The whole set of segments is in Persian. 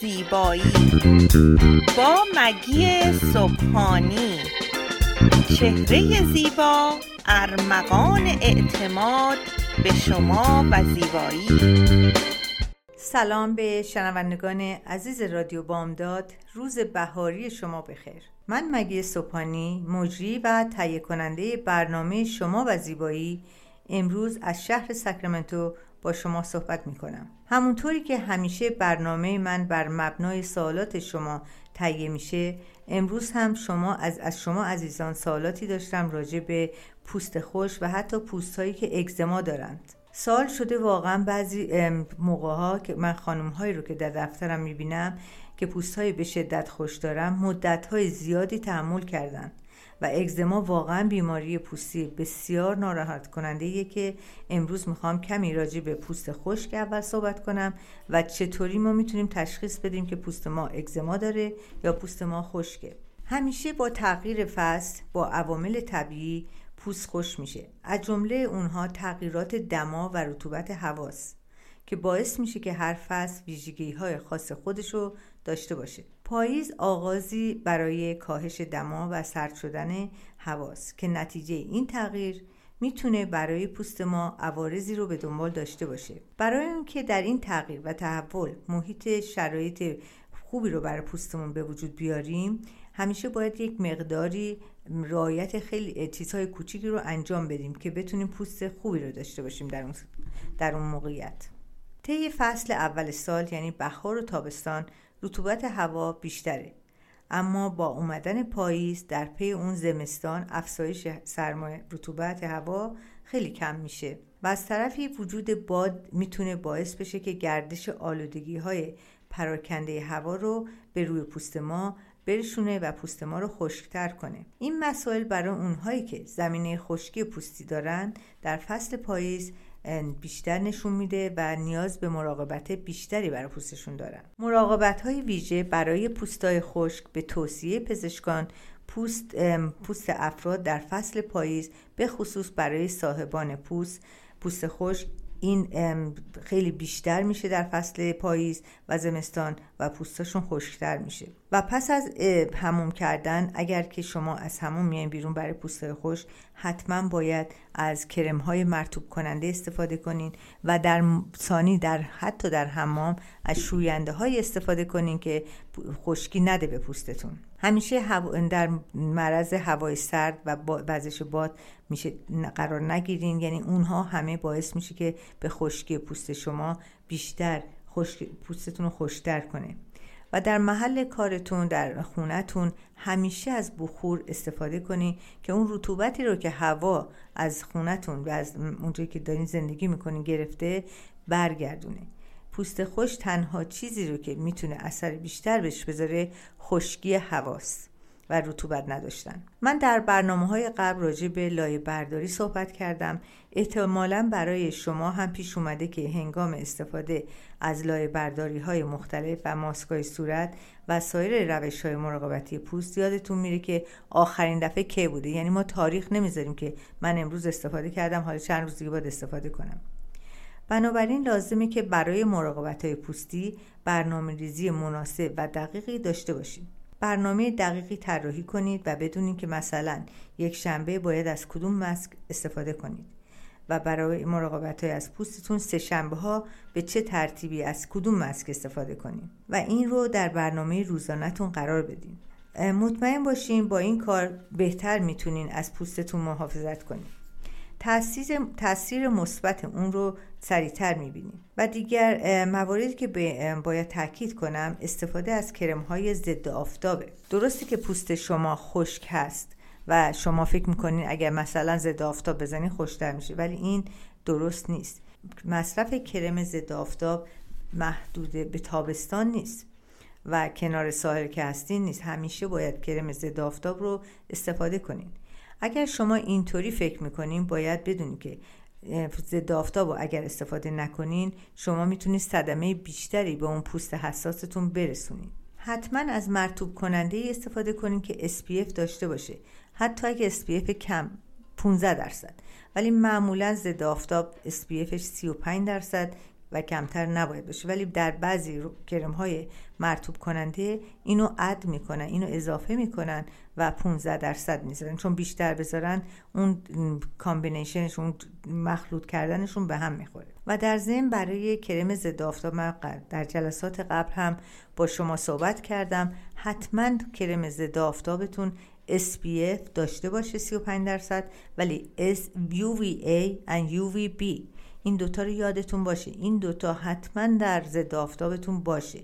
زیبایی. با مگی صبحانی. چهره زیبا ارمغان اعتماد به شما و زیبایی. سلام به شنوندگان عزیز رادیو بامداد. روز بهاری شما بخیر. من مگی صبحانی مجری و تهیه کننده برنامه شما و زیبایی. امروز از شهر ساکرامنتو با شما صحبت می کنم همونطوری که همیشه برنامه من بر مبنای سوالات شما تهیه میشه امروز هم شما از, از شما عزیزان سوالاتی داشتم راجع به پوست خوش و حتی پوست هایی که اگزما دارند. سال شده واقعا بعضی موقع ها که من خانم هایی رو که در دفترم می‌بینم که پوست های به شدت خوش دارم مدت های زیادی تحمل کردن. و اگزما واقعا بیماری پوستی بسیار ناراحت کننده که امروز می‌خوام کمی راجع به پوست خشک اول صحبت کنم و چطوری ما می‌تونیم تشخیص بدیم که پوست ما اگزما داره یا پوست ما خشکه. همیشه با تغییر فصل با عوامل طبیعی پوست خوش میشه. از جمله اونها تغییرات دما و رطوبت هواست که باعث میشه که هر فصل ویژگی های خاص خودش رو داشته باشه. پاییز آغازی برای کاهش دما و سرد شدن هواست که نتیجه این تغییر می‌تونه برای پوست ما عوارضی رو به دنبال داشته باشه. برای اینکه در این تغییر و تحول محیط شرایط خوبی رو برای پوستمون به وجود بیاریم همیشه باید یک مقداری رعایت خیلی چیزهای کوچیکی رو انجام بدیم که بتونیم پوست خوبی رو داشته باشیم در اون, در اون موقعیت. طی فصل اول سال یعنی بهار و تابستان رطوبت هوا بیشتره. اما با اومدن پاییز در پی اون زمستان افزایش سرمایه رطوبت هوا خیلی کم میشه و از طرفی وجود باد می‌تونه باعث بشه که گردش آلودگی های پراکنده هوا رو به روی پوست ما برشونه و پوست ما رو خشکتر کنه. این مسائل برای اونهایی که زمینه خشکی پوستی دارن در فصل پاییز بیشتر نشون میده و نیاز به مراقبت بیشتری برای پوستشون دارن. مراقبت های ویژه برای پوستای خشک به توصیه پزشکان پوست, پوست افراد در فصل پاییز به خصوص برای صاحبان پوست پوست خشک این خیلی بیشتر میشه در فصل پاییز و زمستان و پوستاشون خشکتر میشه. و پس از هموم کردن اگر که شما از هموم میاین بیرون برای پوست خوش حتما باید از کرم های مرتوب کننده استفاده کنین و در ثانی در حتی در حمام از شوینده های استفاده کنین که خشکی نده به پوستتون. همیشه در معرض هوای سرد و وزش باد میشه قرار نگیرین. یعنی اونها همه باعث میشه که به خشکی پوست شما بیشتر پوستتون رو خوشتر کنه. و در محل کارتون در خونتون همیشه از بخور استفاده کنی که اون رطوبتی رو که هوا از خونتون و از اونجایی که دارین زندگی می‌کنین گرفته برگردونه. پوست خوش تنها چیزی رو که می‌تونه اثر بیشتر بهش بذاره خشکی هواست. و رطوبت نداشتن. من در برنامه های قبل راجع به لایه برداری صحبت کردم. احتمالا برای شما هم پیش اومده که هنگام استفاده از لایه برداری های مختلف و ماسکای صورت و سایر روش های مراقبتی پوست یادتون میره که آخرین دفعه کی بوده. یعنی ما تاریخ نمی‌ذاریم که من امروز استفاده کردم حالا چند روز دیگه باید استفاده کنم. بنابراین لازمه که برای مراقبت های پوستی برنامه ریزی مناسب و دقیقی داشته باشید برنامه دقیقی طراحی کنید و بدونید که مثلا یک شنبه باید از کدوم مسک استفاده کنید و برای مراقبت های از پوستتون سه شنبه ها به چه ترتیبی از کدوم مسک استفاده کنید و این رو در برنامه روزانهتون قرار بدین. مطمئن باشین با این کار بهتر می‌تونین از پوستتون محافظت کنید. تاثیر مثبت اون رو سریعتر می‌بینیم. و دیگر مواردی که باید تاکید کنم استفاده از کرم های ضد آفتابه. درسته که پوست شما خشک هست و شما فکر می‌کنین اگر مثلا ضد آفتاب بزنین خوشتر میشه ولی این درست نیست. مصرف کرم ضد آفتاب محدود به تابستان نیست و کنار ساحل که هستین نیست. همیشه باید کرم ضد آفتاب رو استفاده کنین. اگر شما اینطوری فکر می‌کنین باید بدونید که ضد آفتاب اگر استفاده نکنین شما می‌تونید صدمه بیشتری به اون پوست حساستون برسونید حتما از مرتوب کننده استفاده کنین که SPF داشته باشه. حتی اگه SPF کم 15 درصد. ولی معمولا ضد آفتاب SPF ش 35 درصد و کمتر نباید باشه. ولی در بعضی کرم های مرتوب کننده اینو add می‌کنن اینو اضافه می‌کنن و 15 درصد می‌ذارن. چون بیشتر بذارن اون combination ش اون مخلوط کردنشون به هم می‌خوره. و در ضمن برای کرم ضد آفتاب من در جلسات قبل هم با شما صحبت کردم. حتما کرم ضد آفتابتون SPF داشته باشه 35 درصد ولی UVA و UVB این دوتا رو یادتون باشه. این دوتا حتما در ضد آفتابتون باشه.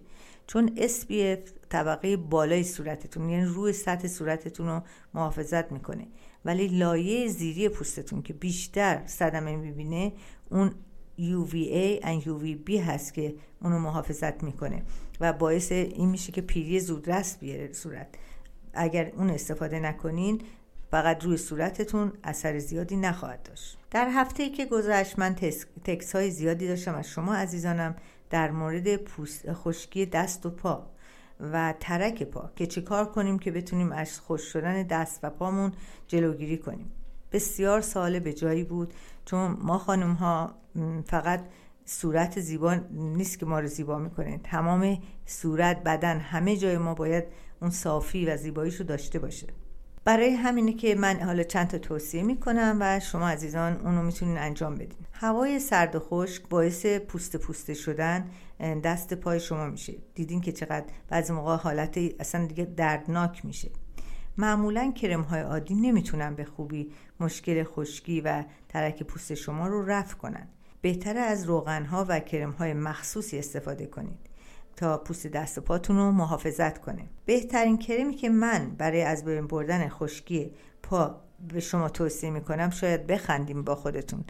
چون SPF طبقه بالای صورتتون یعنی روی سطح صورتتون رو محافظت می‌کنه. ولی لایه زیری پوستتون که بیشتر صدمه می‌بینه اون UVA و UVB هست که اونو محافظت می‌کنه و باعث این میشه که پیری زودرس بیاره صورت. اگر اون استفاده نکنین فقط روی صورتتون اثر زیادی نخواهد داشت. در هفته ای که گذشت من تکس های زیادی داشتم از شما عزیزانم در مورد پوست خشکی دست و پا و ترک پا که چیکار کنیم که بتونیم از خوش شدن دست و پامون جلوگیری کنیم. بسیار سال به جایی بود چون ما خانم ها فقط صورت زیبا نیست که ما رو زیبا می‌کنه. تمام صورت بدن همه جای ما باید اون صافی و زیباییش رو داشته باشه. برای همینه که من حالا چند تا توصیه می‌کنم و شما عزیزان اونو می‌تونین انجام بدین. هوای سرد و خشک باعث پوست پوسته شدن دست پای شما میشه. دیدین که چقدر بعضی موقع حالت اصلا دیگه دردناک میشه. معمولا کرم های عادی نمی‌تونن به خوبی مشکل خشکی و ترک پوست شما رو رفع کنن. بهتره از روغن ها و کرم های مخصوصی استفاده کنید. تا پوست دست و پاتون رو محافظت کنه. بهترین کرمی که من برای از بین بردن خشکی پا به شما توصیه می‌کنم شاید بخندیم با خودتون.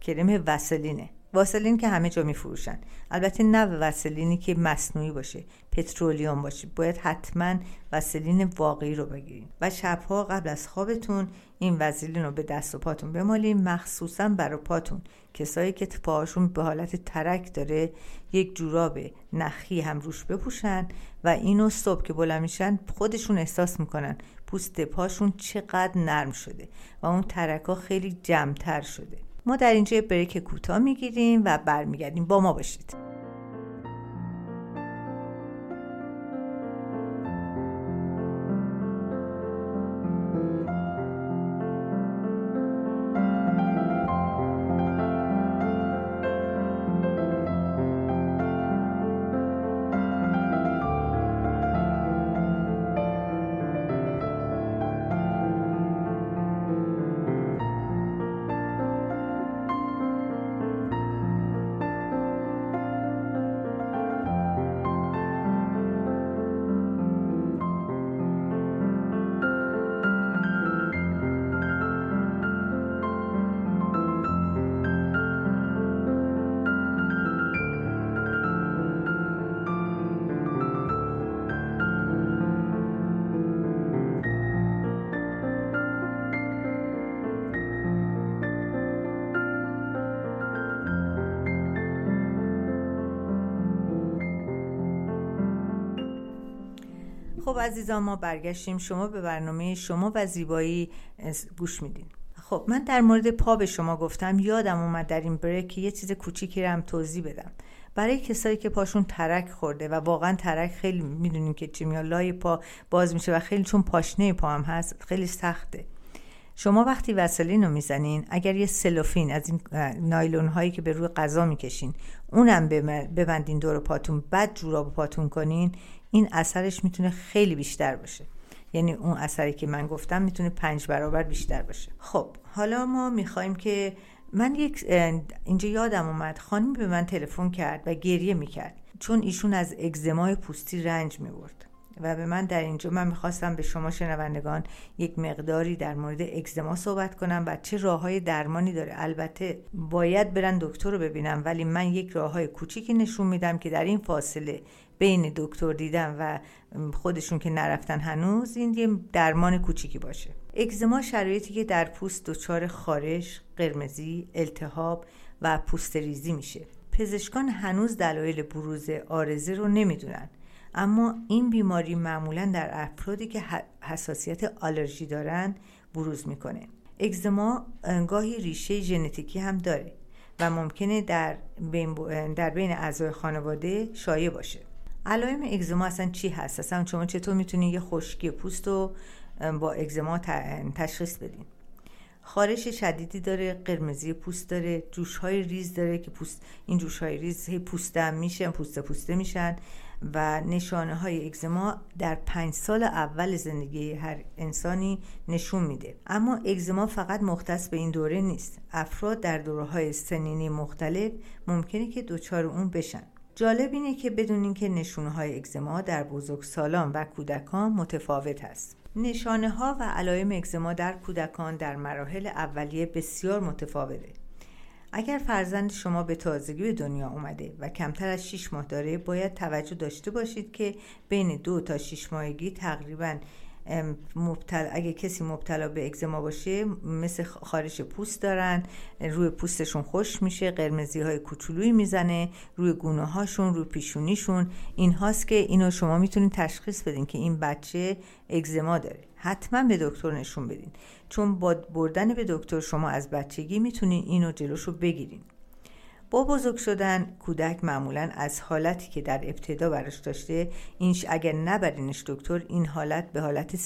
کرم وسلینه واسلین که همه جا میفروشن. البته نه وسلینی که مصنوعی باشه پترولیوم باشه. باید حتما وسلین واقعی رو بگیریم و شبها قبل از خوابتون این وسلین رو به دست و پاتون بمالیم مخصوصا برای پاتون. کسایی که پاهاشون به حالت ترک داره یک جوراب نخی هم روش بپوشن و اینو صبح که بلند میشن خودشون احساس می‌کنن پوست پاشون چقدر نرم شده و اون ترک ها خیلی جمعتر شده. ما در اینجا بریک کوتاه می‌گیریم و برمیگردیم. با ما باشید. خب عزیزان ما برگشتیم. شما به برنامه شما و زیبایی گوش میدین. خب من در مورد پا به شما گفتم. یادم اومد در این بریک یه چیز کوچیکی رو هم توضیح بدم. برای کسایی که پاشون ترک خورده و واقعا ترک خیلی می‌دونیم که چی لای پا باز میشه و خیلی چون پاشنه پا هم هست خیلی سخته. شما وقتی وسلین رو می‌زنین اگر یه سلوفین از این نایلون هایی که به روی غذا می‌کشین اونم ببندین دور پاتون بعد جوراب پاتون کنین این اثرش می‌تونه خیلی بیشتر باشه. یعنی اون اثری که من گفتم می‌تونه پنج برابر بیشتر باشه. خب حالا ما می‌خوایم که من یک اینجا یادم اومد خانمی به من تلفن کرد و گریه می‌کرد. چون ایشون از اگزمای پوستی رنج می‌برد و به من در اینجا من می‌خواستم به شما شنوندگان یک مقداری در مورد اگزما صحبت کنم و چه راه های درمانی داره. البته باید برن دکتر رو ببینم ولی من یک راه های کوچیکی نشون میدم که در این فاصله بین دکتر دیدن و خودشون که نرفتن هنوز این یه درمان کوچیکی باشه. اگزما شرایطی که در پوست دچار خارش، قرمزی، التهاب و پوست ریزی میشه. پزشکان هنوز دلایل بروز آرزه رو نمی‌دونن. اما این بیماری معمولا در افرادی که حساسیت آلرژی دارن بروز می‌کنه. اگزما گاهی ریشه ژنتیکی هم داره و ممکنه در بین, در بین اعضای خانواده شایع باشه. علائم اگزما اصلا چی هست؟ اصلا شما چطور می‌تونید یه خشکی پوست رو با اگزما تشخیص بدین؟ خارش شدیدی داره قرمزی پوست داره جوش های ریز داره که پوست این جوش های ریز هی پوسته میشن پوسته پوسته میشن و نشانه های اگزما در پنج سال اول زندگی هر انسانی نشون میده. اما اگزما فقط مختص به این دوره نیست. افراد در دوره های سنینی مختلف ممکنه که دچار اون بشن. جالب اینه که بدونین که نشونه های اگزما در بزرگسالان و کودکان متفاوت است. نشانه ها و علائم اگزما در کودکان در مراحل اولیه بسیار متفاوته. اگر فرزند شما به تازگی به دنیا اومده و کمتر از 6 ماه داره باید توجه داشته باشید که بین دو تا 6 ماهگی تقریبا مبتلا اگه کسی مبتلا به اگزما باشه مثل خارش پوست دارن روی پوستشون خوش میشه قرمزی های کوچولویی می‌زنه روی گونه هاشون روی پیشونیشون. این هاست که اینو شما می‌تونید تشخیص بدین که این بچه اگزما داره. حتما به دکتر نشون بدین. چون با بردن به دکتر شما از بچگی می‌تونین اینو جلوشو بگیرین. با بزرگ شدن کودک معمولا از حالتی که در ابتدا براش داشته اینش اگر نبرینش دکتر این حالت به حالت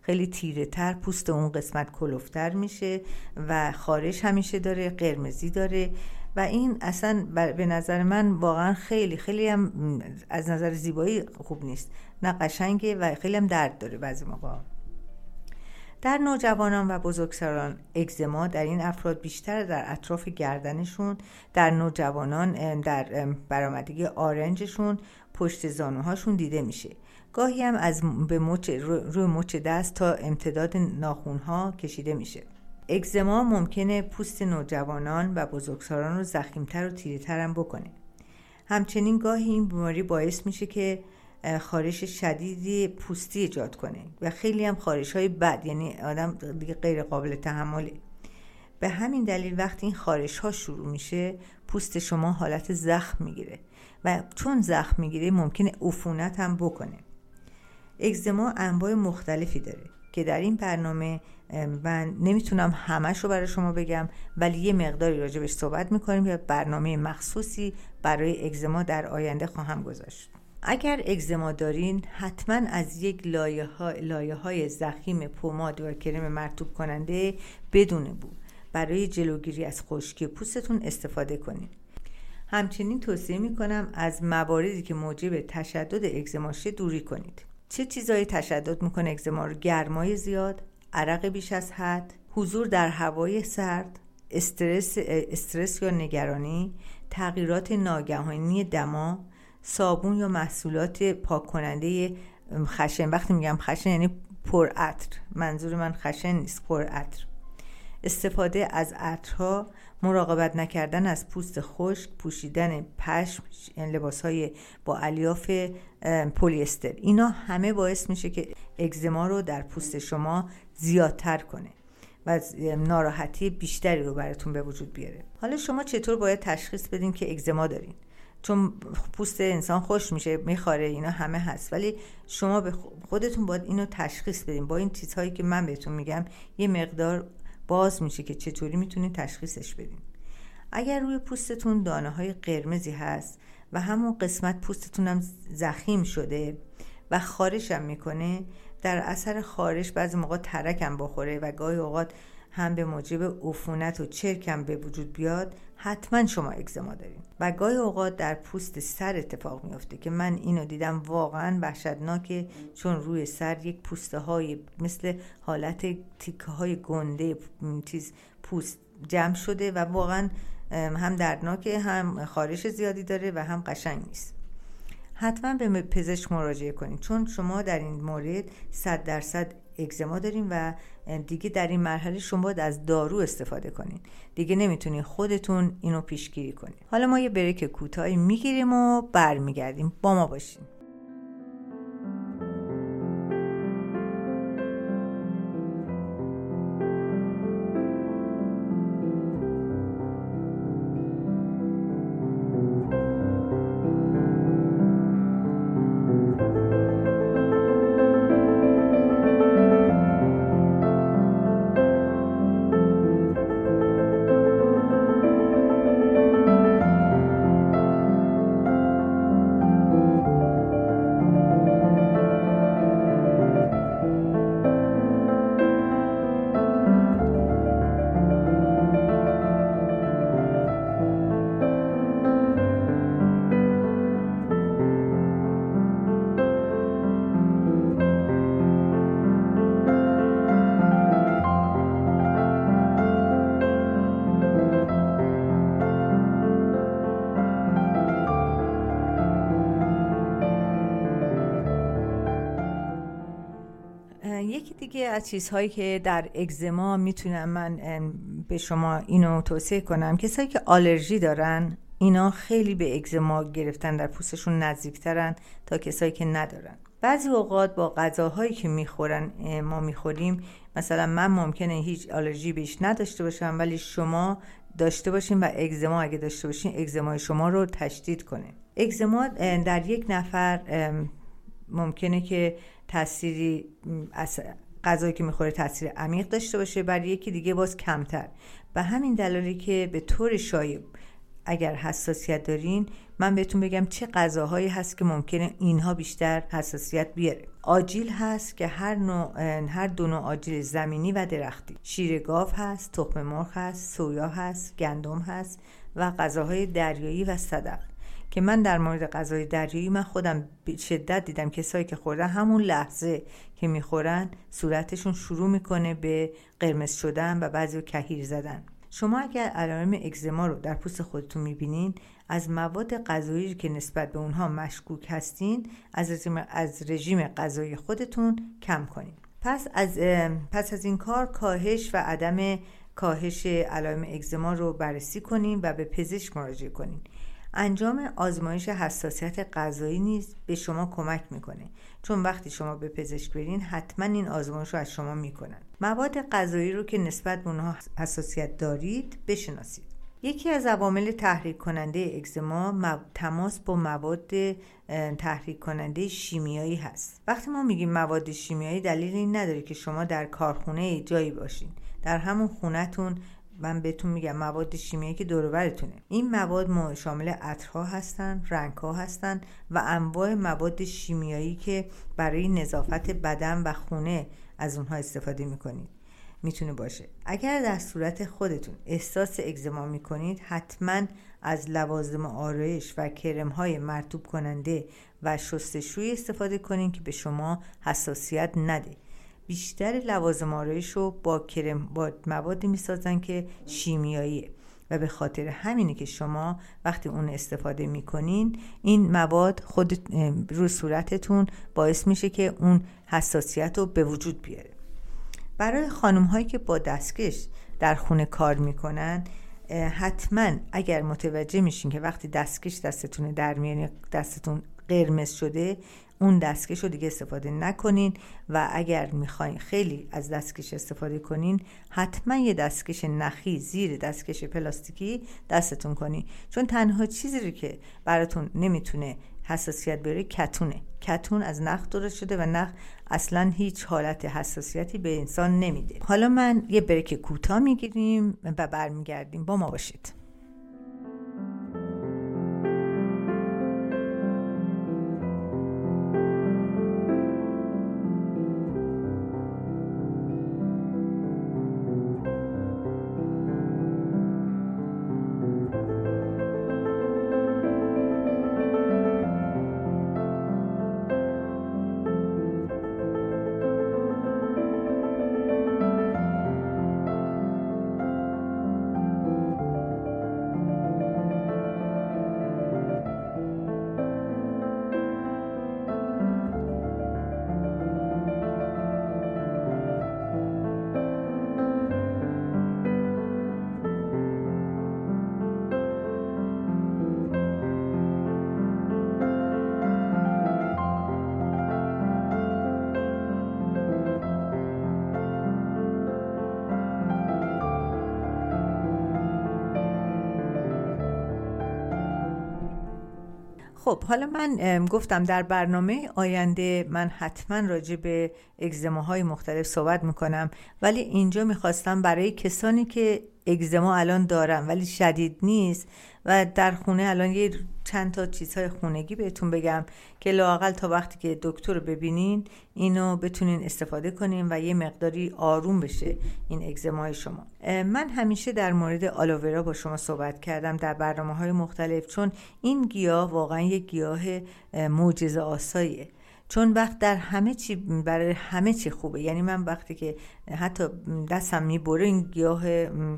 خیلی تیره تر پوست اون قسمت کلوفتر میشه و خارش همیشه داره قرمزی داره و این اصلا به نظر من واقعا خیلی خیلی هم از نظر زیبایی خوب نیست. نه قشنگه و خیلی هم درد داره بعضی موقع در نوجوانان و بزرگسالان اگزما در این افراد بیشتر در اطراف گردنشون در نوجوانان در برآمدگی آرنجشون پشت زانوهاشون دیده میشه. گاهی هم از به مچ روی مچ دست تا امتداد ناخونها کشیده میشه. اگزما ممکنه پوست نوجوانان و بزرگسالان رو زخیمتر و تیرهتر هم بکنه. همچنین گاهی این بیماری باعث میشه که خارش شدیدی پوستی ایجاد کنه و خیلی هم خارش های بد یعنی آدم دیگه غیر قابل تحمله. به همین دلیل وقتی این خارش ها شروع میشه پوست شما حالت زخم می‌گیره و چون زخم می‌گیره ممکنه عفونت هم بکنه. اگزما انواع مختلفی داره که در این برنامه من نمی‌تونم همش رو برای شما بگم ولی یه مقداری راجبش صحبت می‌کنیم یا برنامه مخصوصی برای اگزما در آینده خواهم گذاشت. اگر اگزما دارین حتما از یک لایه, ها، لایه های زخیم پوماد و کرم مرتوب کننده بدون بو. برای جلوگیری از خشکی پوستتون استفاده کنید همچنین توصیه می کنم از مواردی که موجب تشدد اگزما دوری کنید. چه چیزایی تشدد می‌کنه اگزما رو؟ گرمای زیاد عرق بیش از حد حضور در هوای سرد استرس استرس یا نگرانی تغییرات ناگهانی دما صابون یا محصولات پاک کننده خشن. وقتی میگم خشن یعنی پر عطر. منظور من خشن نیست پر عطر. استفاده از عطرها مراقبت نکردن از پوست خشک پوشیدن پشم یعنی لباس های با الیاف پلی استر اینا همه باعث میشه که اگزما رو در پوست شما زیادتر کنه و ناراحتی بیشتری رو براتون به وجود بیاره. حالا شما چطور باید تشخیص بدین که اگزما دارین؟ چون پوست انسان خوش میشه میخواره اینا همه هست. ولی شما به خودتون باید اینو تشخیص بدین. با این چیزهایی که من بهتون میگم یه مقدار باز میشه که چطوری می‌تونید تشخیصش بدین. اگر روی پوستتون دانه های قرمزی هست و همون قسمت پوستتون هم زخیم شده و خارش هم می‌کنه در اثر خارش بعضی موقع ترکم بخوره و گاهی اوقات هم به موجب عفونت و چرکم به وجود بیاد حتما شما اگزما دارین. و گاهی اوقات در پوست سر اتفاق میافته که من اینو دیدم واقعا وحشتناکه چون روی سر یک پوسته های مثل حالت تیکه های گنده چیز پوست جمع شده و واقعا هم دردناکه هم خارش زیادی داره و هم قشنگ نیست. حتما به پزشک مراجعه کنید چون شما در این مورد صد درصد اگزما داریم و دیگه در این مرحله شما باید از دارو استفاده کنین. دیگه نمی‌تونین خودتون اینو پیشگیری کنین. حالا ما یه بریک کوتاهی می‌گیریم و برمیگردیم. با ما باشین. یکی دیگه از چیزهایی که در اگزما می‌تونم من به شما اینو توصیه کنم. کسایی که آلرژی دارن اینا خیلی به اگزما گرفتن در پوستشون نزدیکترن تا کسایی که ندارن. بعضی اوقات با غذاهایی که می‌خورن ما می‌خوریم مثلا من ممکنه هیچ آلرژی بهش نداشته باشم ولی شما داشته باشین و اگزما اگه داشته باشین اگزمای شما رو تشدید کنه اگزما در یک نفر ممکنه که تأثیری از غذایی که می‌خوره تاثیر عمیق داشته باشه بر یکی دیگه باز کمتر. به همین دلالی که به طور شایع اگر حساسیت دارین من بهتون بگم چه غذاهایی هست که ممکنه اینها بیشتر حساسیت بیاره. آجیل هست که هر نوع هر دو نوع آجیل زمینی و درختی. شیر گاو هست تخم مرغ هست سویا هست گندم هست و غذاهای دریایی و صدق. که من در مورد غذای دریایی من خودم به شدت دیدم. کسایی که خوردن همون لحظه که می‌خورن صورتشون شروع می‌کنه به قرمز شدن و بعضی کهیر زدن. شما اگر علائم اگزما رو در پوست خودتون می‌بینین از مواد غذایی که نسبت به اونها مشکوک هستین از رژیم, از رژیم غذایی خودتون کم کنین. پس از, پس از این کار کاهش و عدم کاهش علائم اگزما رو بررسی کنین و به پزشک مراجعه کنین. انجام آزمایش حساسیت غذایی نیز به شما کمک می‌کنه. چون وقتی شما به پزشک برین حتما این آزمایش رو از شما می‌کنن. مواد غذایی رو که نسبت به اونها حساسیت دارید بشناسید. یکی از عوامل تحریک کننده اگزما تماس با مواد تحریک کننده شیمیایی هست. وقتی ما میگیم مواد شیمیایی دلیل این نداره که شما در کارخونه جایی باشین. در همون خونهتون من بهتون میگم مواد شیمیایی که دور این مواد شامل عطرها هستن رنگها هستن و انواع مواد شیمیایی که برای نظافت بدن و خونه از اونها استفاده می‌کنید. می‌تونه باشه. اگر در صورت خودتون احساس اگزما می‌کنید حتما از لوازم آرایش و کرم های مرتوب کننده و شستشوی استفاده کنید که به شما حساسیت نده. بیشتر لوازم آرایش رو با کرم با موادی می‌سازن که شیمیاییه و به خاطر همینه که شما وقتی اون استفاده می‌کنین این مواد خود رو صورتتون باعث میشه که اون حساسیت رو به وجود بیاره. برای خانم هایی که با دستکش در خونه کار می‌کنن حتما اگر متوجه میشین که وقتی دستکش دستتون در میانی دستتون قرمز شده اون دستکش رو دیگه استفاده نکنین و اگر می‌خواین خیلی از دستکش استفاده کنین حتما یه دستکش نخی زیر دستکش پلاستیکی دستتون کنین. چون تنها چیزی رو که براتون نمی‌تونه حساسیت بیاره کتونه. کتون از نخ درست شده و نخ اصلا هیچ حالت حساسیتی به انسان نمیده. حالا من یه بریک کوتاه می‌گیریم و برمیگردیم. با ما باشید. خب حالا من گفتم در برنامه آینده من حتما راجع به اگزماهای مختلف صحبت می‌کنم ولی اینجا می‌خواستم برای کسانی که اگزما الان دارم ولی شدید نیست. و در خونه الان یه چند تا چیزهای خونگی بهتون بگم که لاقل تا وقتی که دکتر رو ببینین اینو بتونین استفاده کنین و یه مقداری آروم بشه این اگزمای شما. من همیشه در مورد آلوورا با شما صحبت کردم در برنامه های مختلف چون این گیاه واقعا یه گیاه معجزه آساییه چون وقت در همه چی برای همه چی خوبه. یعنی من وقتی که حتی دستم می‌بره این گیاه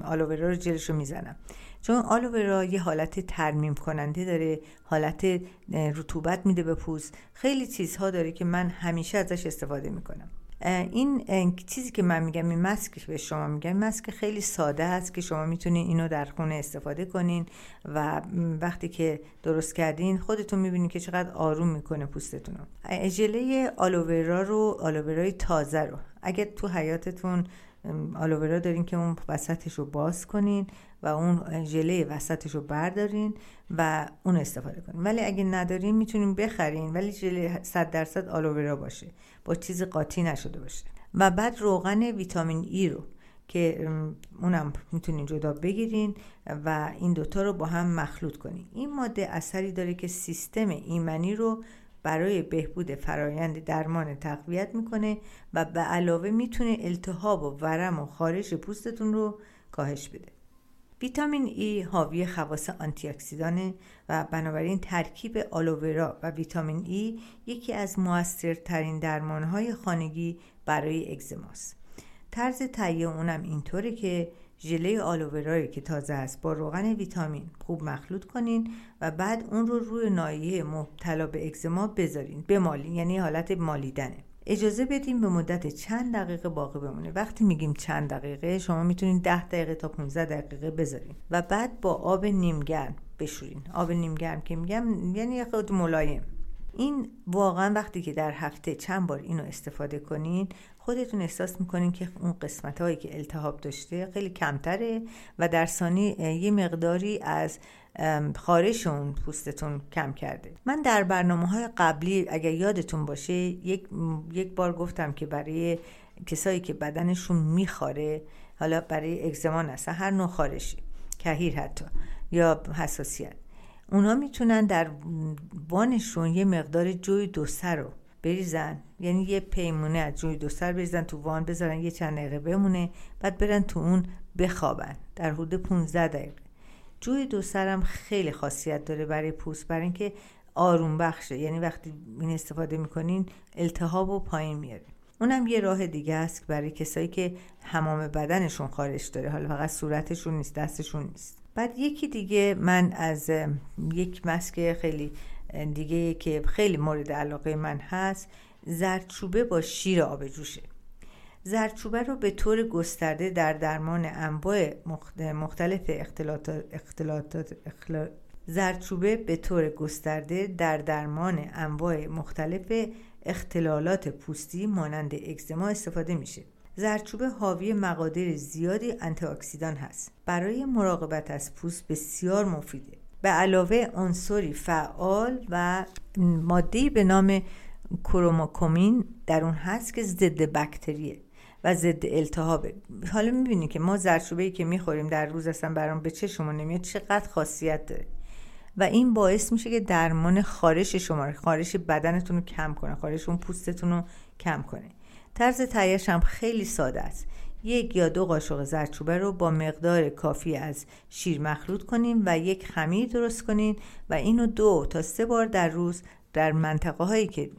آلوورا رو جلش رو می‌زنم. چون آلوورا یه حالت ترمیم کننده داره حالت رطوبت میده به پوست. خیلی چیزها داره که من همیشه ازش استفاده می‌کنم. این چیزی که من میگم این ماسک به شما میگم ماسک خیلی ساده هست که شما می‌تونین اینو در خونه استفاده کنین و وقتی که درست کردین خودتون می‌بینین که چقدر آروم می‌کنه پوستتون رو. ژله آلوورا رو آلوورای تازه رو. اگر تو حیاتتون آلوورا دارین که اون وسطش رو باز کنین و اون ژله وسطش رو بردارین و اون استفاده کنین. ولی اگه ندارین می‌تونین بخرین. ولی ژله 100 درصد آلوورا باشه. با چیز قاطی نشده باشه. و بعد روغن ویتامین ای رو که اونم می‌تونین جدا بگیرین و این دوتا رو با هم مخلوط کنین. این ماده اثری داره که سیستم ایمنی رو برای بهبود فرایند درمان تقویت می‌کنه و به علاوه می‌تونه التهاب و ورم و خارش پوستتون رو کاهش بده. ویتامین ای حاوی خواص آنتی و بنابراین ترکیب آلوورا و ویتامین ای یکی از موثرترین درمانهای خانگی برای اگزماست. طرز تهیه اونم اینطوره که ژله آلوورایی که تازه است با روغن ویتامین خوب مخلوط کنین و بعد اون رو روی نایه مبتلا به اگزما بذارین بمالین یعنی حالت مالیدنه اجازه بدیم به مدت چند دقیقه باقی بمونه. وقتی میگیم چند دقیقه شما می‌تونین 10 دقیقه تا 15 دقیقه بذارین و بعد با آب نیمگرم بشورین. آب نیمگرم که میگم یعنی خود ملایم. این واقعا وقتی که در هفته چند بار اینو استفاده کنین خودتون احساس می‌کنین که اون قسمت هایی که التهاب داشته خیلی کمتره و در ثانی یه مقداری از خارش اون پوستتون کم کرده. من در برنامه های قبلی اگر یادتون باشه یک, یک بار گفتم که برای کسایی که بدنشون میخاره حالا برای اگزما هست هر نوع خارشی کهیر حتی یا حساسیت اونا می‌تونن در وانشون یه مقدار جوی دوسر رو بریزن. یعنی یه پیمونه از جوی دوسر بریزن تو وان بذارن یه چند دقیقه بمونه بعد برن تو اون بخوابن. در حدود 15 دقیقه. جوی دوسرم خیلی خاصیت داره برای پوست برای اینکه آروم بخشه. یعنی وقتی این استفاده می‌کنین التهاب و پایین میاره اونم یه راه دیگه است برای کسایی که حمام بدنشون خارش داره. حالا فقط صورتشون نیست دستشون نیست. بعد یکی دیگه من از یک مسک خیلی دیگه که خیلی مورد علاقه من هست زردچوبه با شیر آب جوشه زردچوبه رو به طور گسترده در درمان انواع مختلف اختلاطات, اختلاطات زردچوبه به طور گسترده در درمان انواع مختلف اختلالات پوستی مانند اکزما استفاده میشه. زردچوبه حاوی مقادیر زیادی آنتی اکسیدان هست. برای مراقبت از پوست بسیار مفیده. به علاوه عنصری فعال و ماده به نام کروموکومین در اون هست که ضد بکتریه و ضد التهابه. حالا می‌بینید که ما زردچوبه که می‌خوریم در روز اصلا برام به چشمون نمیاد چقدر خاصیت داره. و این باعث میشه که درمان خارش شما خارش بدنتون رو کم کنه خارش اون پوستتون رو کم کنه. طرز تهیهش هم خیلی ساده است. یک یا دو قاشق زردچوبه رو با مقدار کافی از شیر مخلوط کنیم و یک خمیر درست کنین و اینو دو تا سه بار در روز در منطقه هایی که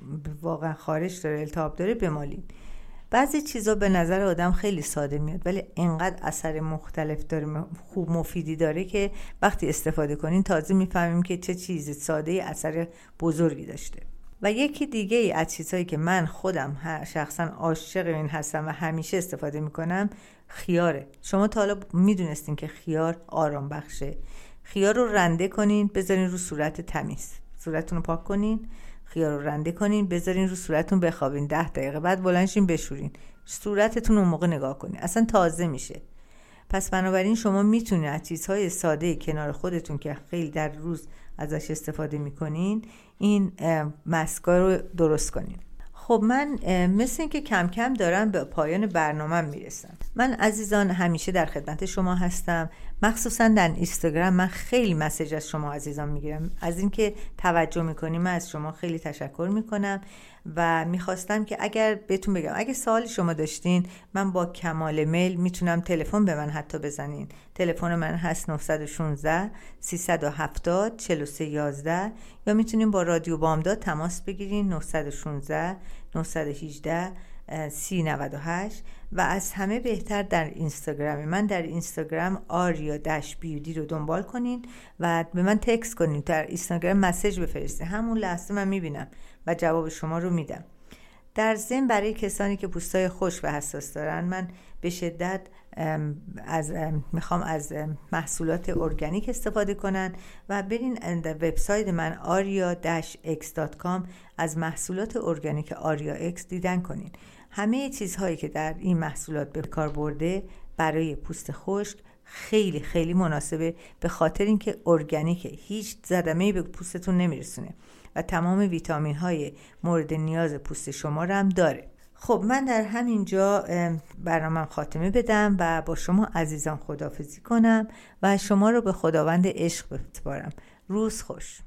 واقعا خارش داره التهاب داره بمالین. بعضی چیزا به نظر آدم خیلی ساده میاد ولی انقدر اثر مختلف داره خوب مفیدی داره که وقتی استفاده کنین تازه می‌فهمیم که چه چیز ساده اثر بزرگی داشته. و یکی دیگه ای از چیزهایی که من خودم شخصا عاشق این هستم و همیشه استفاده می‌کنم خیاره. شما تا حالا می‌دونستین که خیار آرام بخشه. خیار رو رنده کنین بذارین رو صورت تمیز. صورتتون رو پاک کنین خیار رو رنده کنین بذارین رو صورتتون بخوابین. ده دقیقه بعد بلنشین بشورین. صورتتون اون موقع نگاه کنین. اصلا تازه میشه. پس بنابراین شما می‌تونید از چیزهای ساده کنار خودتون که خیلی در روز ازش استفاده می‌کنین این مسکا رو درست کنین. خب من مثل اینکه کم کم دارم به پایان برنامه می‌رسم. من عزیزان همیشه در خدمت شما هستم. مخصوصا در اینستاگرام من خیلی مسیج از شما عزیزان می‌گیرم. از اینکه توجه می‌کنیم من از شما خیلی تشکر می‌کنم. و می‌خواستم که اگر بهتون بگم اگه سوالی شما داشتین من با کمال میل می‌تونم تلفن به من حتی بزنین. تلفن من هست 916 370 4311 یا می‌تونین با رادیو بامداد تماس بگیرین 916 918 398 و از همه بهتر در اینستاگرام. من در اینستاگرام آریا دش بیودی رو دنبال کنین و به من تکس کنین. در اینستاگرام مسیج بفرستین. همون لحظه من می‌بینم و جواب شما رو میدم. در ضمن برای کسانی که پوستای خوش و حساس دارن من به شدت از می‌خوام از محصولات ارگانیک استفاده کنن و برین وبسایت من aria-x.com از محصولات ارگانیک آریا اکس دیدن کنین. همه چیزهایی که در این محصولات به کار برده برای پوست خشک خیلی خیلی مناسبه به خاطر اینکه ارگانیکه هیچ زدمه به پوستتون نمیرسونه و تمام ویتامین های مورد نیاز پوست شما رو هم داره. خب من در همین جا برنامه خاتمه بدم و با شما عزیزان خدافزی کنم و شما رو به خداوند عشق بسپارم. روز خوش.